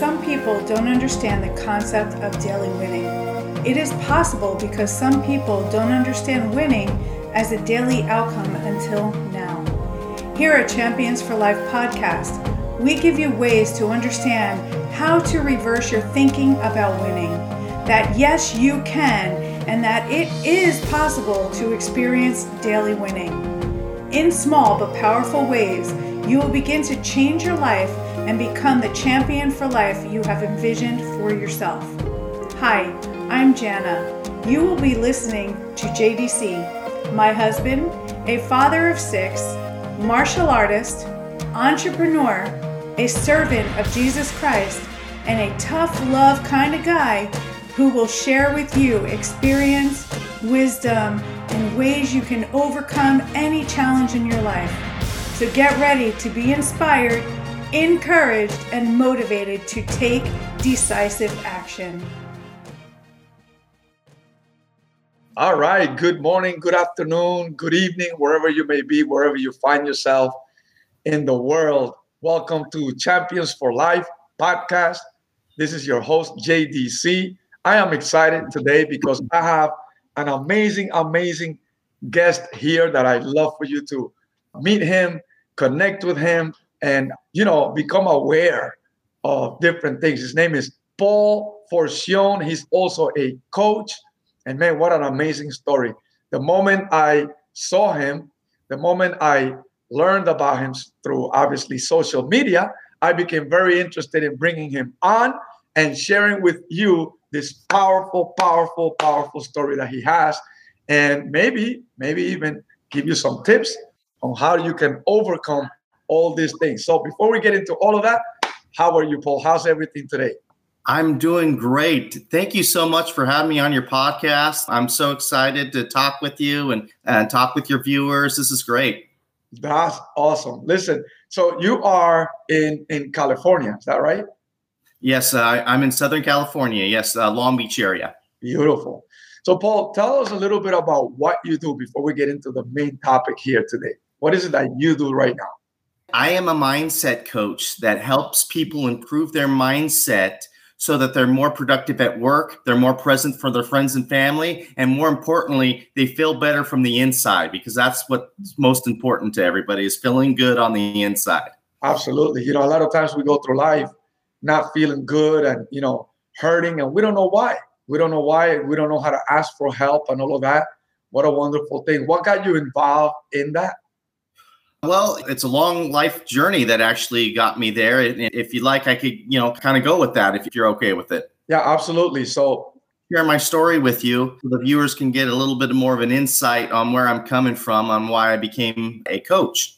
some people don't understand the concept of daily winning. It is possible because some people don't understand winning as a daily outcome until now. Here at Champions for Life podcast, we give you ways to understand how to reverse your thinking about winning. That yes, you can, and that it is possible to experience daily winning. In small but powerful ways, you will begin to change your life and become the champion for life you have envisioned for yourself. Hi, I'm Jana. You will be listening to JDC, my husband, a father of six, martial artist, entrepreneur, a servant of Jesus Christ, and a tough love kind of guy who will share with you experience, wisdom, and ways you can overcome any challenge in your life. So get ready to be inspired, encouraged, and motivated to take decisive action. All right. Good morning, good afternoon, good evening, wherever you may be, wherever you find yourself in the world. Welcome to Champions for Life podcast. This is your host, JDC. I am excited today because I have an amazing, amazing guest here that I'd love for you to meet him, connect with him, and you know, become aware of different things. His name is Paul Forchione. He's also a coach. And man, what an amazing story. The moment I saw him, the moment I learned about him through obviously social media, I became very interested in bringing him on and sharing with you this powerful, powerful, powerful story that he has. And maybe, maybe even give you some tips on how you can overcome all these things. So before we get into all of that, how are you, Paul? How's everything today? I'm doing great. Thank you so much for having me on your podcast. I'm so excited to talk with you and, and talk with your viewers. This is great. That's awesome. Listen, so you are in in California, is that right? Yes, uh, I'm in Southern California. Yes, uh, Long Beach area. Beautiful. So, Paul, tell us a little bit about what you do before we get into the main topic here today. What is it that you do right now? I am a mindset coach that helps people improve their mindset so that they're more productive at work, they're more present for their friends and family, and more importantly, they feel better from the inside because that's what's most important to everybody is feeling good on the inside. Absolutely. You know, a lot of times we go through life not feeling good and, you know, hurting, and we don't know why. We don't know why. We don't know how to ask for help and all of that. What a wonderful thing. What got you involved in that? Well, it's a long life journey that actually got me there. If you like, I could, you know, kind of go with that if you're okay with it. Yeah, absolutely. So, share my story with you so the viewers can get a little bit more of an insight on where I'm coming from, on why I became a coach.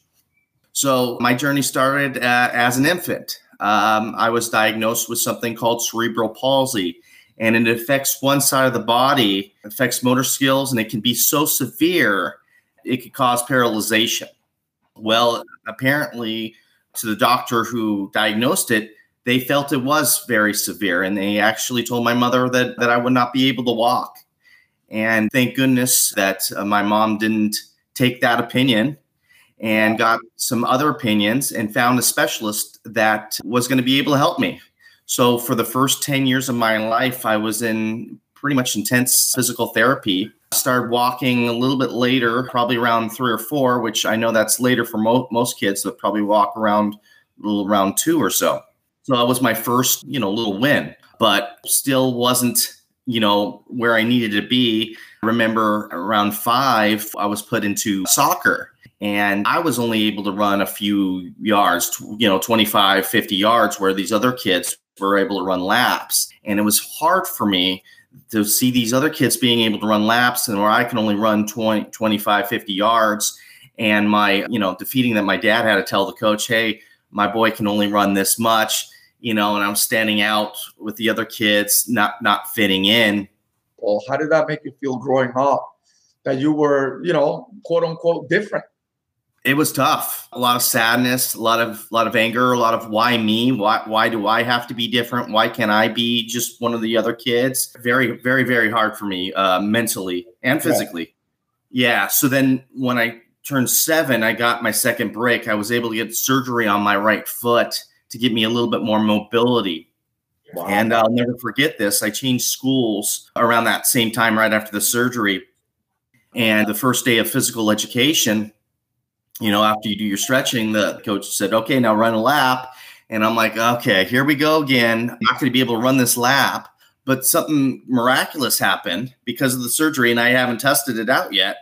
So, my journey started uh, as an infant. Um, I was diagnosed with something called cerebral palsy, and it affects one side of the body, affects motor skills, and it can be so severe it could cause paralyzation. Well, apparently, to the doctor who diagnosed it, they felt it was very severe, and they actually told my mother that that I would not be able to walk. And thank goodness that uh, my mom didn't take that opinion and got some other opinions and found a specialist that was going to be able to help me. So for the first 10 years of my life, I was in pretty much intense physical therapy started walking a little bit later, probably around three or four, which I know that's later for mo- most kids that probably walk around little around two or so. So that was my first, you know, little win, but still wasn't, you know, where I needed to be. I remember around five, I was put into soccer and I was only able to run a few yards, you know, 25, 50 yards, where these other kids were able to run laps. And it was hard for me to see these other kids being able to run laps and where I can only run 20, 25, 50 yards. And my, you know, defeating that my dad had to tell the coach, hey, my boy can only run this much, you know, and I'm standing out with the other kids, not not fitting in. Well, how did that make you feel growing up? That you were, you know, quote unquote different it was tough. A lot of sadness, a lot of a lot of anger, a lot of why me? Why why do I have to be different? Why can't I be just one of the other kids? Very very very hard for me uh, mentally and physically. Yeah. yeah. So then when I turned seven, I got my second break. I was able to get surgery on my right foot to give me a little bit more mobility. Wow. And I'll never forget this. I changed schools around that same time, right after the surgery. And the first day of physical education, you know, after you do your stretching, the coach said, okay, now run a lap. And I'm like, okay, here we go again. I'm not going to be able to run this lap. But something miraculous happened because of the surgery, and I haven't tested it out yet.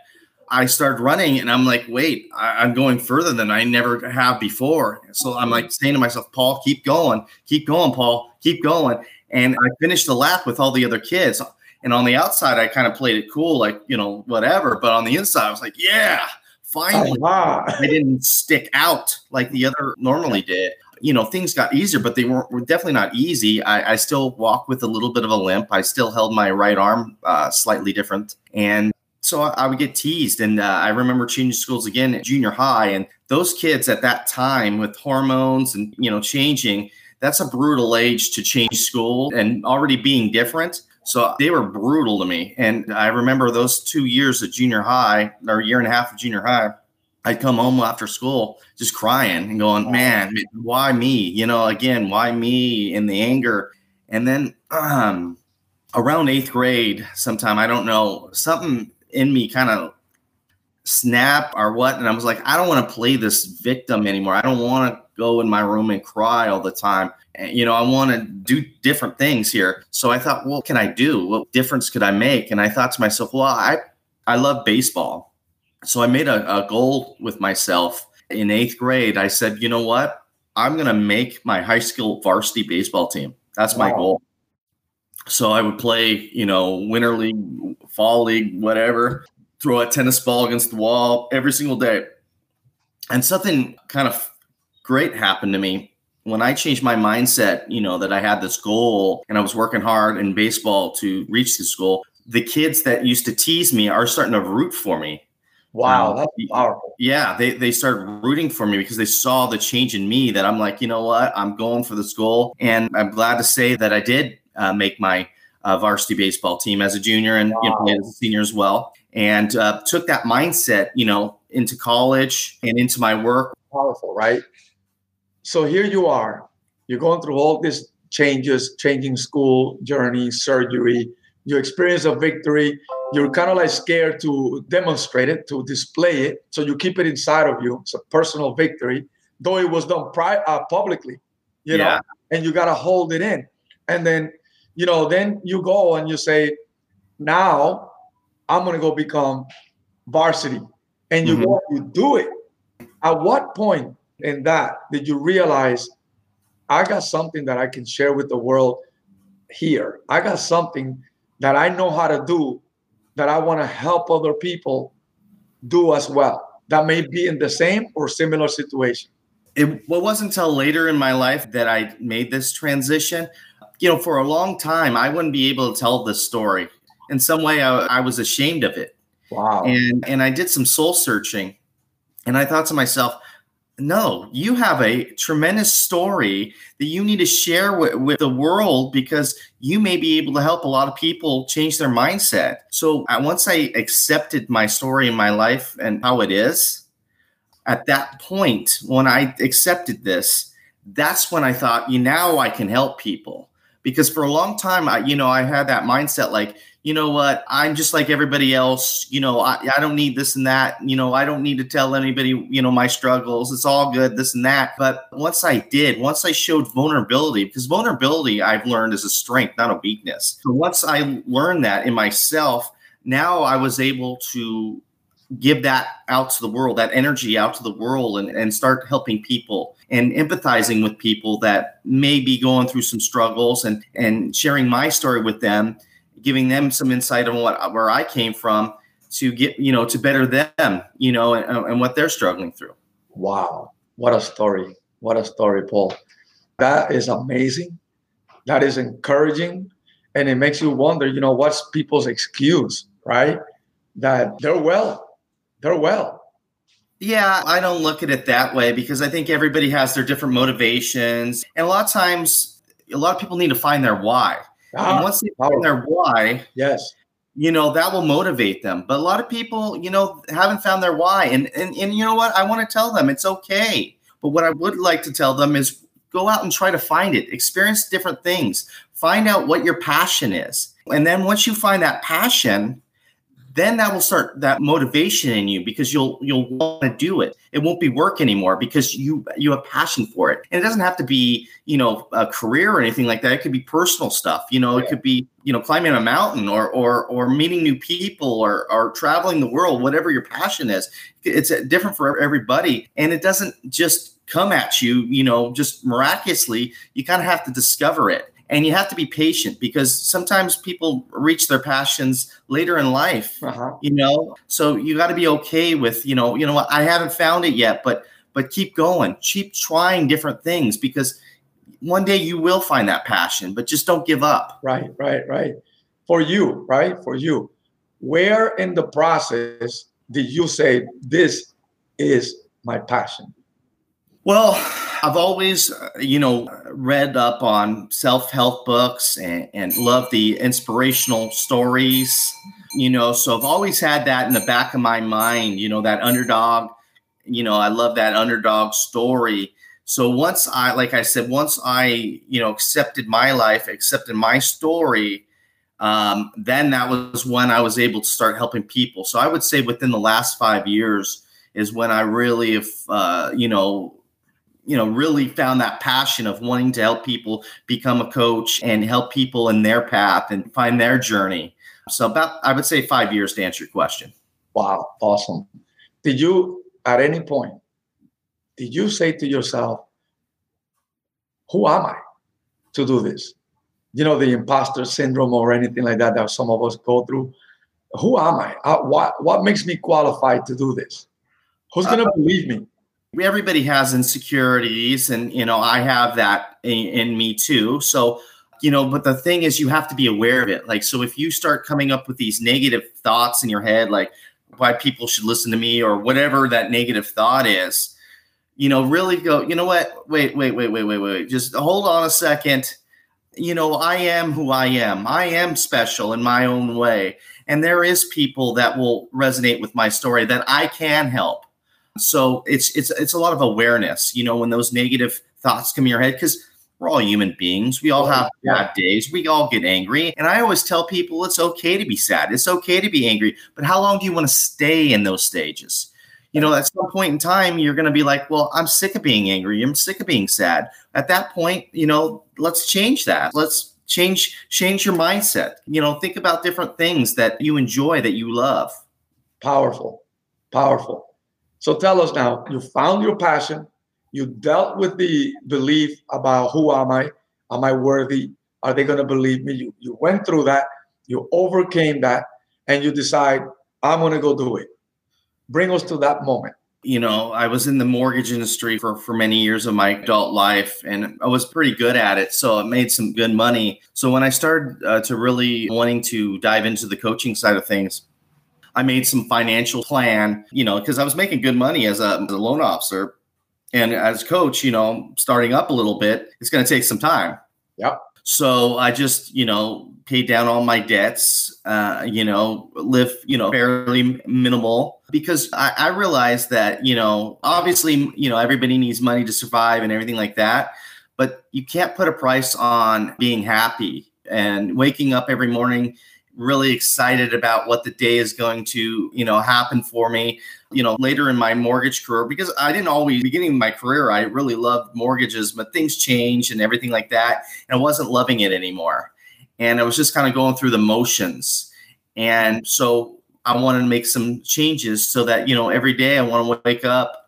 I started running and I'm like, wait, I, am going further than I never have before. So I'm like saying to myself, Paul, keep going, keep going, Paul, keep going. And I finished the lap with all the other kids. And on the outside, I kind of played it cool, like, you know, whatever. But on the inside, I was like, yeah, finally. Wow. I didn't stick out like the other normally did. You know, things got easier, but they weren't, were definitely not easy. I, I still walk with a little bit of a limp. I still held my right arm uh, slightly different. And so I, would get teased. And uh, I remember changing schools again at junior high. And those kids at that time with hormones and, you know, changing, that's a brutal age to change school and already being different. So they were brutal to me. And I remember those two years of junior high or year and a half of junior high. I'd come home after school just crying and going, man, why me? You know, again, why me in the anger? And then um, around eighth grade, sometime, I don't know, something in me kind of snap or what and i was like i don't want to play this victim anymore i don't want to go in my room and cry all the time. And, you know i want to do different things here. So i thought what can i do? What difference could i make? And i thought to myself well i i love baseball. So i made a, a goal with myself. In eighth grade i said you know what? I'm going to make my high school varsity baseball team. That's wow. my goal. So I would play, you know, winter league, fall league, whatever, throw a tennis ball against the wall every single day. And something kind of great happened to me when I changed my mindset, you know, that I had this goal and I was working hard in baseball to reach this goal. The kids that used to tease me are starting to root for me. Wow, um, that's powerful. Yeah, they they started rooting for me because they saw the change in me that I'm like, you know what, I'm going for this goal. And I'm glad to say that I did uh, make my uh, varsity baseball team as a junior and wow. you know, as a senior as well. And uh, took that mindset, you know, into college and into my work. Powerful, right? So here you are. You're going through all these changes, changing school journey, surgery. You experience a victory. You're kind of like scared to demonstrate it, to display it. So you keep it inside of you. It's a personal victory, though it was done pri- uh, publicly, you yeah. know, and you got to hold it in. And then you know, then you go and you say, now I'm going to go become varsity. And you mm-hmm. go, you do it. At what point in that did you realize I got something that I can share with the world here? I got something that I know how to do that I want to help other people do as well that may be in the same or similar situation. It wasn't until later in my life that I made this transition you know, for a long time, I wouldn't be able to tell this story. In some way, I, I was ashamed of it. Wow. And and I did some soul searching, and I thought to myself, no, you have a tremendous story that you need to share with, with, the world because you may be able to help a lot of people change their mindset. So uh, once I accepted my story in my life and how it is, at that point, when I accepted this, that's when I thought, you now I can help people because for a long time I you know I had that mindset like you know what I'm just like everybody else you know I, I don't need this and that you know I don't need to tell anybody you know my struggles it's all good this and that. But once I did once I showed vulnerability because vulnerability I've learned is a strength not a weakness. So once I learned that in myself now I was able to give that out to the world, that energy out to the world, and, and start helping people and empathizing with people that may be going through some struggles and, and sharing my story with them, giving them some insight on what where I came from to get, you know, to better them, you know, and, and what they're struggling through. Wow. What a story. What a story, Paul. That is amazing. That is encouraging. And it makes you wonder, you know, what's people's excuse, right? That they're well, they're well. Yeah, I don't look at it that way because I think everybody has their different motivations. And a lot of times, a lot of people need to find their why. Ah, and once they find their why, yes, you know, that will motivate them. But a lot of people, you know, haven't found their why. And, and, and you know what? I want to tell them it's okay. But what I would like to tell them is go out and try to find it, experience different things, find out what your passion is. And then once you find that passion, then that will start that motivation in you because you'll you'll want to do it. It won't be work anymore because you you have passion for it. And it doesn't have to be you know a career or anything like that. It could be personal stuff you know yeah. it could be you know climbing a mountain or or or meeting new people or or traveling the world whatever your passion is. It's uh, different for everybody. And it doesn't just come at you you know just miraculously. You kind of have to discover it and you have to be patient because sometimes people reach their passions later in life uh-huh. you know? So you got to be okay with you know you know what i haven't found it yet but but keep going. Keep trying different things because one day you will find that passion but just don't give up. Right right right. For you right? For you. Where in the process did you say this is my passion well I've always, uh, you know, read up on self help books and, and love the inspirational stories, you know, so I've always had that in the back of my mind, you know, that underdog, you know, I love that underdog story. So once I, like I said, once I, you know, accepted my life, accepted my story, um, then that was when I was able to start helping people. So I would say within the last five years is when I really, have, uh, you know, you know really found that passion of wanting to help people become a coach and help people in their path and find their journey. So about i would say five years to answer your question. Wow awesome. Did you at any point did you say to yourself who am i to do this? You know the imposter syndrome or anything like that that some of us go through. Who am i? Uh, what, what makes me qualified to do this? Who's going to uh, believe me everybody has insecurities and you know i have that in, in, me too. So you know but the thing is you have to be aware of it. Like so if you start coming up with these negative thoughts in your head like why people should listen to me or whatever that negative thought is you know really go you know what? Wait wait wait wait wait wait. Just hold on a second. You know i am who i am. I am special in my own way. And there is people that will resonate with my story that i can help so it's it's it's a lot of awareness, you know, when those negative thoughts come in your head, because we're all human beings. We all have bad days. We all get angry. And I always tell people it's okay to be sad. It's okay to be angry. But how long do you want to stay in those stages? You know, at some point in time, you're going to be like, well, I'm sick of being angry. I'm sick of being sad. At that point, you know, let's change that. Let's change change your mindset. You know, think about different things that you enjoy, that you love. Powerful. Powerful. So tell us now, you found your passion, you dealt with the belief about who am I? Am I worthy? Are they going to believe me? You, you went through that, you overcame that, and you decide, I'm going to go do it. Bring us to that moment. You know, I was in the mortgage industry for, for many years of my adult life, and I was pretty good at it. So I made some good money. So when I started uh, to really wanting to dive into the coaching side of things, I made some financial plan, you know, because I was making good money as a, as a loan officer. And as coach, you know, starting up a little bit, it's going to take some time. Yep. So I just, you know, paid down all my debts, uh, you know, live, you know, fairly minimal because I, I realized that, you know, obviously, you know, everybody needs money to survive and everything like that. But you can't put a price on being happy and waking up every morning really excited about what the day is going to you know happen for me you know later in my mortgage career because i didn't always beginning my career i really loved mortgages but things changed and everything like that and i wasn't loving it anymore. And i was just kind of going through the motions. And so i wanted to make some changes so that you know every day i want to wake up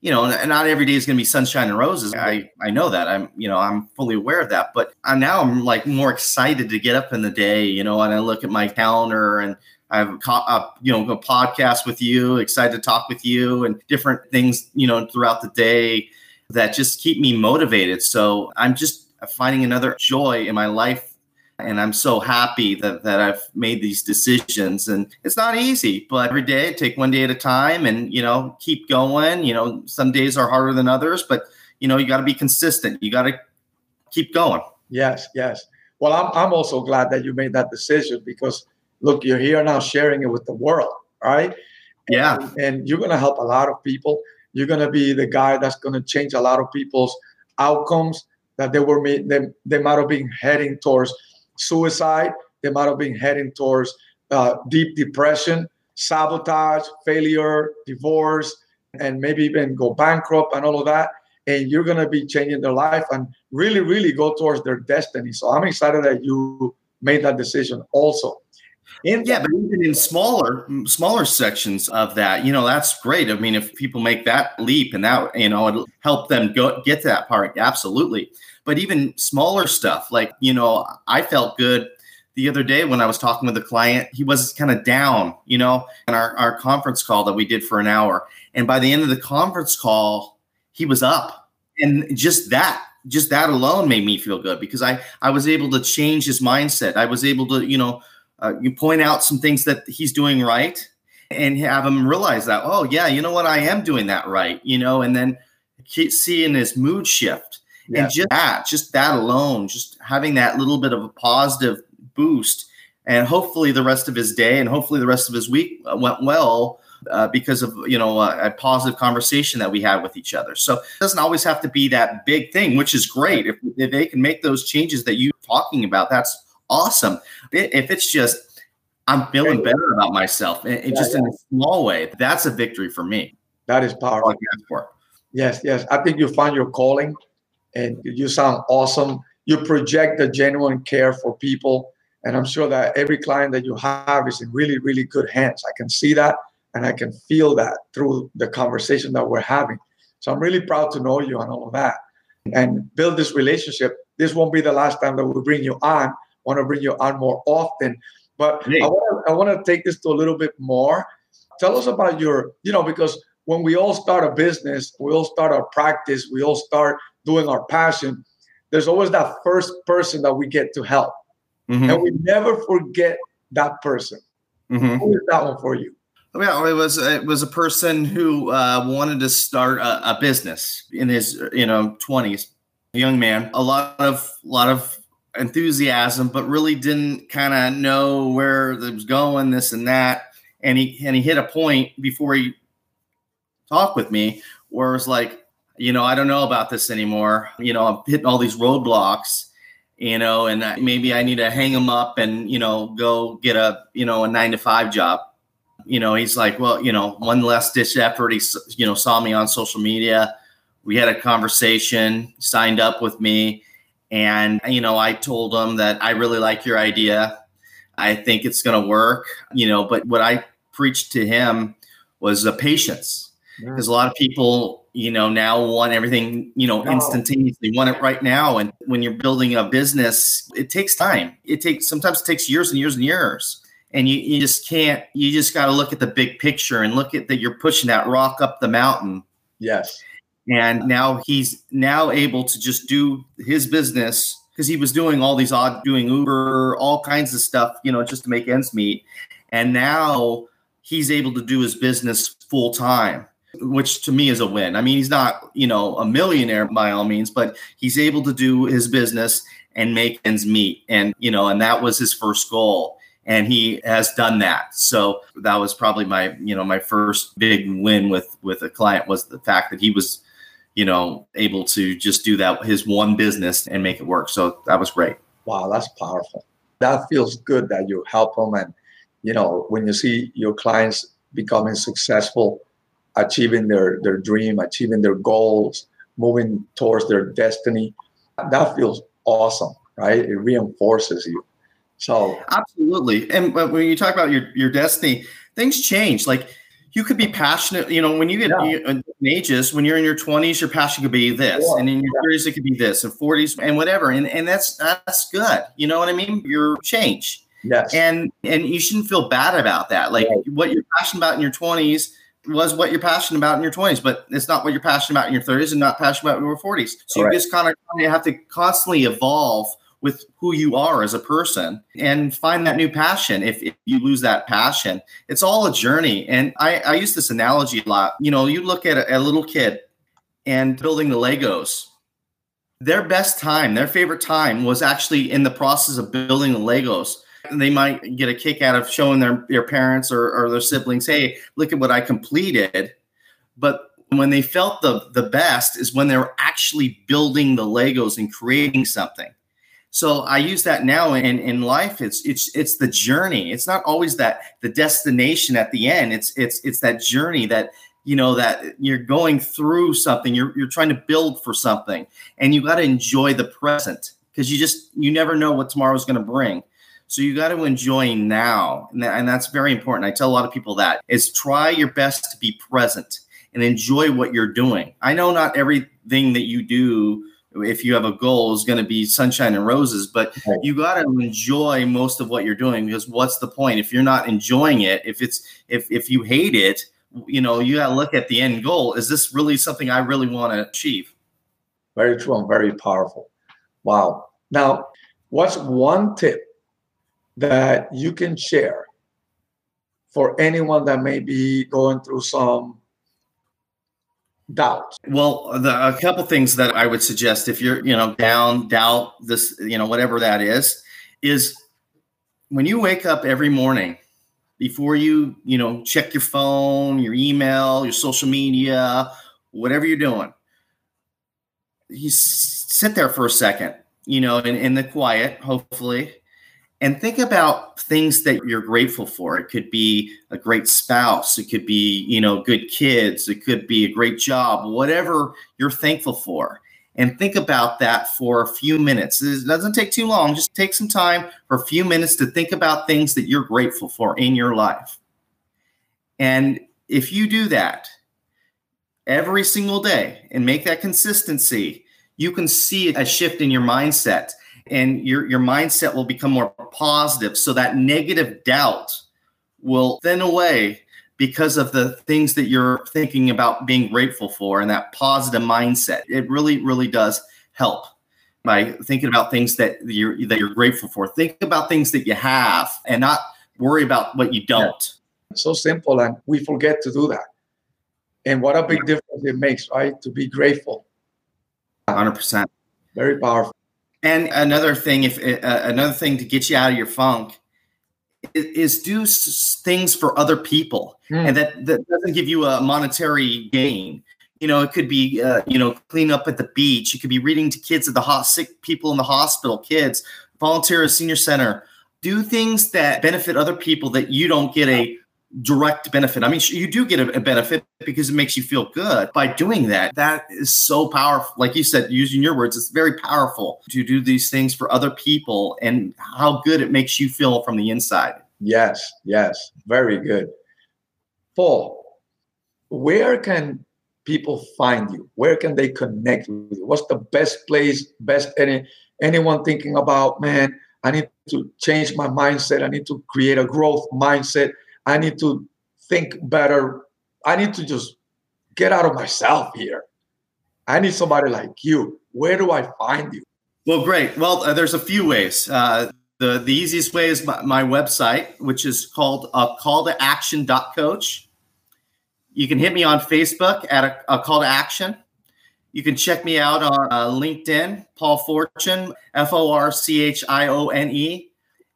you know, not every day is going to be sunshine and roses. I I know that. I'm you know I'm fully aware of that. But I, now I'm like more excited to get up in the day. You know, and I look at my calendar and I have a, you know a podcast with you. Excited to talk with you and different things you know throughout the day that just keep me motivated. So I'm just finding another joy in my life and I'm so happy that, that I've made these decisions. And it's not easy, but every day, take one day at a time and, you know, keep going. You know, some days are harder than others, but, you know, you got to be consistent. You got to keep going. Yes, yes. Well, I'm, I'm also glad that you made that decision because, look, you're here now sharing it with the world, right? Yeah. And, and you're going to help a lot of people. You're going to be the guy that's going to change a lot of people's outcomes that they were they, they might have been heading towards suicide they might have been heading towards uh, deep depression sabotage failure divorce and maybe even go bankrupt and all of that and you're going to be changing their life and really really go towards their destiny so i'm excited that you made that decision also in yeah, but even in smaller smaller sections of that, you know, that's great. I mean, if people make that leap and that, you know, it'll help them go get to that part, absolutely. But even smaller stuff, like, you know, I felt good the other day when I was talking with a client, he was kind of down, you know, in our, our conference call that we did for an hour. And by the end of the conference call, he was up. And just that, just that alone made me feel good because I I was able to change his mindset. I was able to, you know, uh, you point out some things that he's doing right and have him realize that oh yeah you know what i am doing that right you know and then keep seeing his mood shift yeah. and just that just that alone just having that little bit of a positive boost and hopefully the rest of his day and hopefully the rest of his week uh, went well uh, because of you know a, a, positive conversation that we had with each other so it doesn't always have to be that big thing which is great if, if they can make those changes that you're talking about that's awesome. If it's just I'm feeling better about myself, it, yeah, just yeah. in a small way, that's a victory for me. That is powerful. Yes, yes. I think you find your calling, and you sound awesome. You project the genuine care for people, and I'm sure that every client that you have is in really, really good hands. I can see that, and I can feel that through the conversation that we're having. So I'm really proud to know you and all of that, and build this relationship. This won't be the last time that we bring you on want to bring you on more often. But I want to I want to take this to a little bit more. Tell us about your, you know, because when we all start a business, we all start our practice, we all start doing our passion. There's always that first person that we get to help, mm-hmm. and we never forget that person. Mm-hmm. Who is that one for you? Well, it was it was a person who uh, wanted to start a, a, business in his you know twenties, young man. A lot of lot of enthusiasm, but really didn't kind of know where it was going, this and that. And he and he hit a point before he talked with me where it was like, you know, I don't know about this anymore. You know, I'm hitting all these roadblocks, you know, and maybe I need to hang them up and you know go get a you know a nine to five job. You know, he's like, well, you know, one less dish effort. He you know saw me on social media. We had a conversation, signed up with me and, you know, I told him that I really like your idea. I think it's going to work, you know, but what I preached to him was a patience because a lot of people, you know, now want everything, you know, instantaneously, want it right now. And when you're building a business, it takes time. It takes sometimes it takes years and years and years. And you, you just can't, you just got to look at the big picture and look at that you're pushing that rock up the mountain. Yes and now he's now able to just do his business because he was doing all these odd doing uber all kinds of stuff you know just to make ends meet and now he's able to do his business full time which to me is a win i mean he's not you know a millionaire by all means but he's able to do his business and make ends meet and you know and that was his first goal and he has done that so that was probably my you know my first big win with with a client was the fact that he was you know, able to just do that his one business and make it work. So that was great. Wow, that's powerful. That feels good that you help them and you know, when you see your clients becoming successful, achieving their their dream, achieving their goals, moving towards their destiny, that feels awesome, right? It reinforces you. So absolutely. And when you talk about your your destiny, things change. Like you could be passionate. You know, when you get yeah. Uh, ages, when you're in your 20s, your passion could be this, yeah. and in your 30s, it could be this, and 40s, and whatever. And and that's that's good. You know what I mean? Your change. Yes. And and you shouldn't feel bad about that. Like right. what you're passionate about in your 20s was what you're passionate about in your 20s, but it's not what you're passionate about in your 30s and not passionate about in your 40s. So you just kind of you have to constantly evolve with who you are as a person and find that new passion. If, if, you lose that passion it's all a journey. And I, I use this analogy a lot. You know you look at a, a little kid and building the legos. Their best time their favorite time was actually in the process of building the legos they might get a kick out of showing their, their parents or, or their siblings hey look at what i completed but when they felt the the best is when they were actually building the Legos and creating something. So I use that now in in life. It's it's it's the journey. It's not always that the destination at the end. It's it's it's that journey that you know that you're going through something. You're you're trying to build for something, and you got to enjoy the present because you just you never know what tomorrow's going to bring. So you got to enjoy now, and, that, and that's very important. I tell a lot of people that is try your best to be present and enjoy what you're doing. I know not everything that you do if you have a goal is going to be sunshine and roses but right. you got to enjoy most of what you're doing because what's the point if you're not enjoying it if it's if if you hate it you know you got to look at the end goal is this really something i really want to achieve very true and very powerful wow now what's one tip that you can share for anyone that may be going through some doubt? Well, the, a couple things that I would suggest if you're, you know, down, doubt, this, you know, whatever that is, is when you wake up every morning, before you, you know, check your phone, your email, your social media, whatever you're doing, you sit there for a second, you know, in, in the quiet, hopefully, and think about things that you're grateful for. It could be a great spouse. It could be you know good kids. It could be a great job whatever you're thankful for. And think about that for a few minutes. It doesn't take too long. Just take some time for a few minutes to think about things that you're grateful for in your life. And if you do that every single day and make that consistency you can see a shift in your mindset and your your mindset will become more positive. So that negative doubt will thin away because of the things that you're thinking about being grateful for and that positive mindset. It really really does help by thinking about things that you're that you're grateful for. Think about things that you have and not worry about what you don't. Yeah. so simple and we forget to do that. And what a big difference it makes right? To be grateful. 100% very powerful and another thing, if uh, another thing to get you out of your funk is, is do s- things for other people, mm. and that that doesn't give you a monetary gain. You know, it could be uh, you know clean up at the beach. It could be reading to kids at the hot sick people in the hospital, kids, volunteer at senior center. Do things that benefit other people that you don't get a direct benefit. I mean, you do get a, benefit because it makes you feel good by doing that. That is so powerful. Like you said, using your words, it's very powerful to do these things for other people and how good it makes you feel from the inside. Yes, yes, very good. Paul, where can people find you? Where can they connect with you? What's the best place, best any anyone thinking about, man, I need to change my mindset. I need to create a growth mindset I need to think better. I need to just get out of myself here. I need somebody like you. Where do I find you? Well, great. Well, uh, there's a few ways. Uh, the, the easiest way is my, my website, which is called uh, call to action coach. You can hit me on Facebook at a, a, call to action. You can check me out on uh, LinkedIn, Paul Forchione, F O R C H I O N E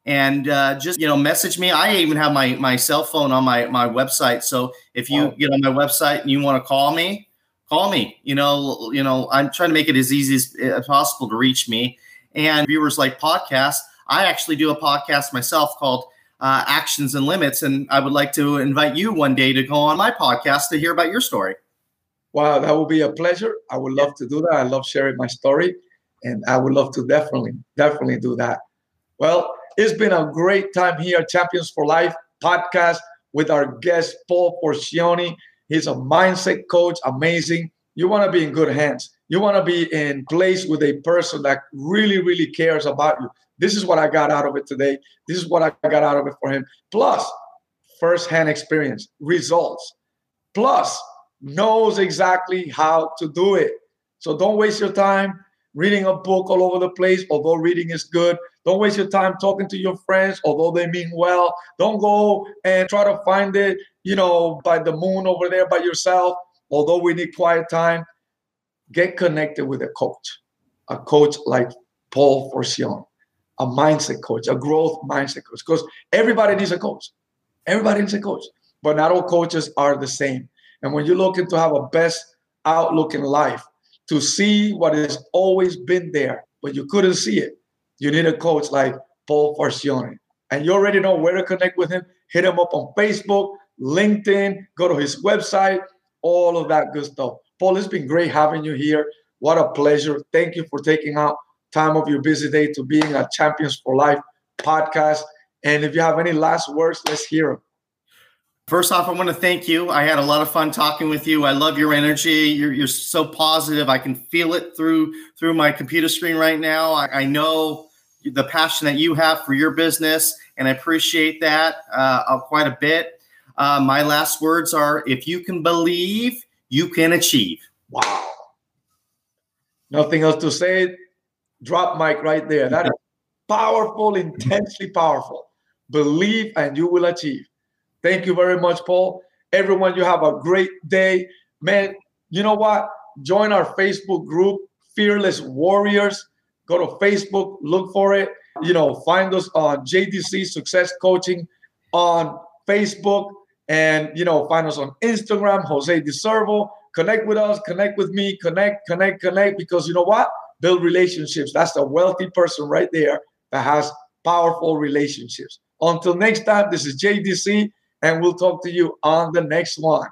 and uh, just you know message me. I even have my my cell phone on my my website. So if you get on my website and you want to call me call me. You know you know i'm trying to make it as easy as, as possible to reach me. And viewers like podcasts i actually do a podcast myself called uh, actions and limits. And i would like to invite you one day to go on my podcast to hear about your story. Wow that would be a pleasure. I would love to do that. I love sharing my story and i would love to definitely definitely do that. Well it's been a great time here Champions for Life podcast with our guest, Paul Forchione. He's a mindset coach, amazing. You want to be in good hands. You want to be in place with a person that really, really cares about you. This is what I got out of it today. This is what I got out of it for him. Plus, firsthand experience, results. Plus, knows exactly how to do it. So don't waste your time reading a book all over the place, although reading is good. Don't waste your time talking to your friends, although they mean well. Don't go and try to find it, you know, by the moon over there by yourself, although we need quiet time. Get connected with a coach, a coach like Paul Forchione, a mindset coach, a growth mindset coach, because everybody needs a coach. Everybody needs a coach, but not all coaches are the same. And when you're looking to have a best outlook in life, to see what has always been there, but you couldn't see it, you need a coach like Paul Forchione. And you already know where to connect with him. Hit him up on Facebook, LinkedIn, go to his website, all of that good stuff. Paul, it's been great having you here. What a pleasure. Thank you for taking out time of your busy day to being a Champions for Life podcast. And if you have any last words, let's hear them. First off, I want to thank you. I had a lot of fun talking with you. I love your energy. You're, you're so positive. I can feel it through through my computer screen right now. I, I know the passion that you have for your business, and I appreciate that uh, quite a bit. Uh, my last words are: If you can believe, you can achieve. Wow. Nothing else to say. Drop mic right there. That is powerful, intensely powerful. Believe and you will achieve. Thank you very much, Paul. Everyone, you have a great day. Man, you know what? Join our Facebook group, Fearless Warriors. Go to Facebook, look for it. You know, find us on JDC Success Coaching on Facebook and, you know, find us on Instagram, Jose DeServo. Connect with us, connect with me, connect, connect, connect, because you know what? Build relationships. That's a wealthy person right there that has powerful relationships. Until next time, this is JDC, and we'll talk to you on the next one.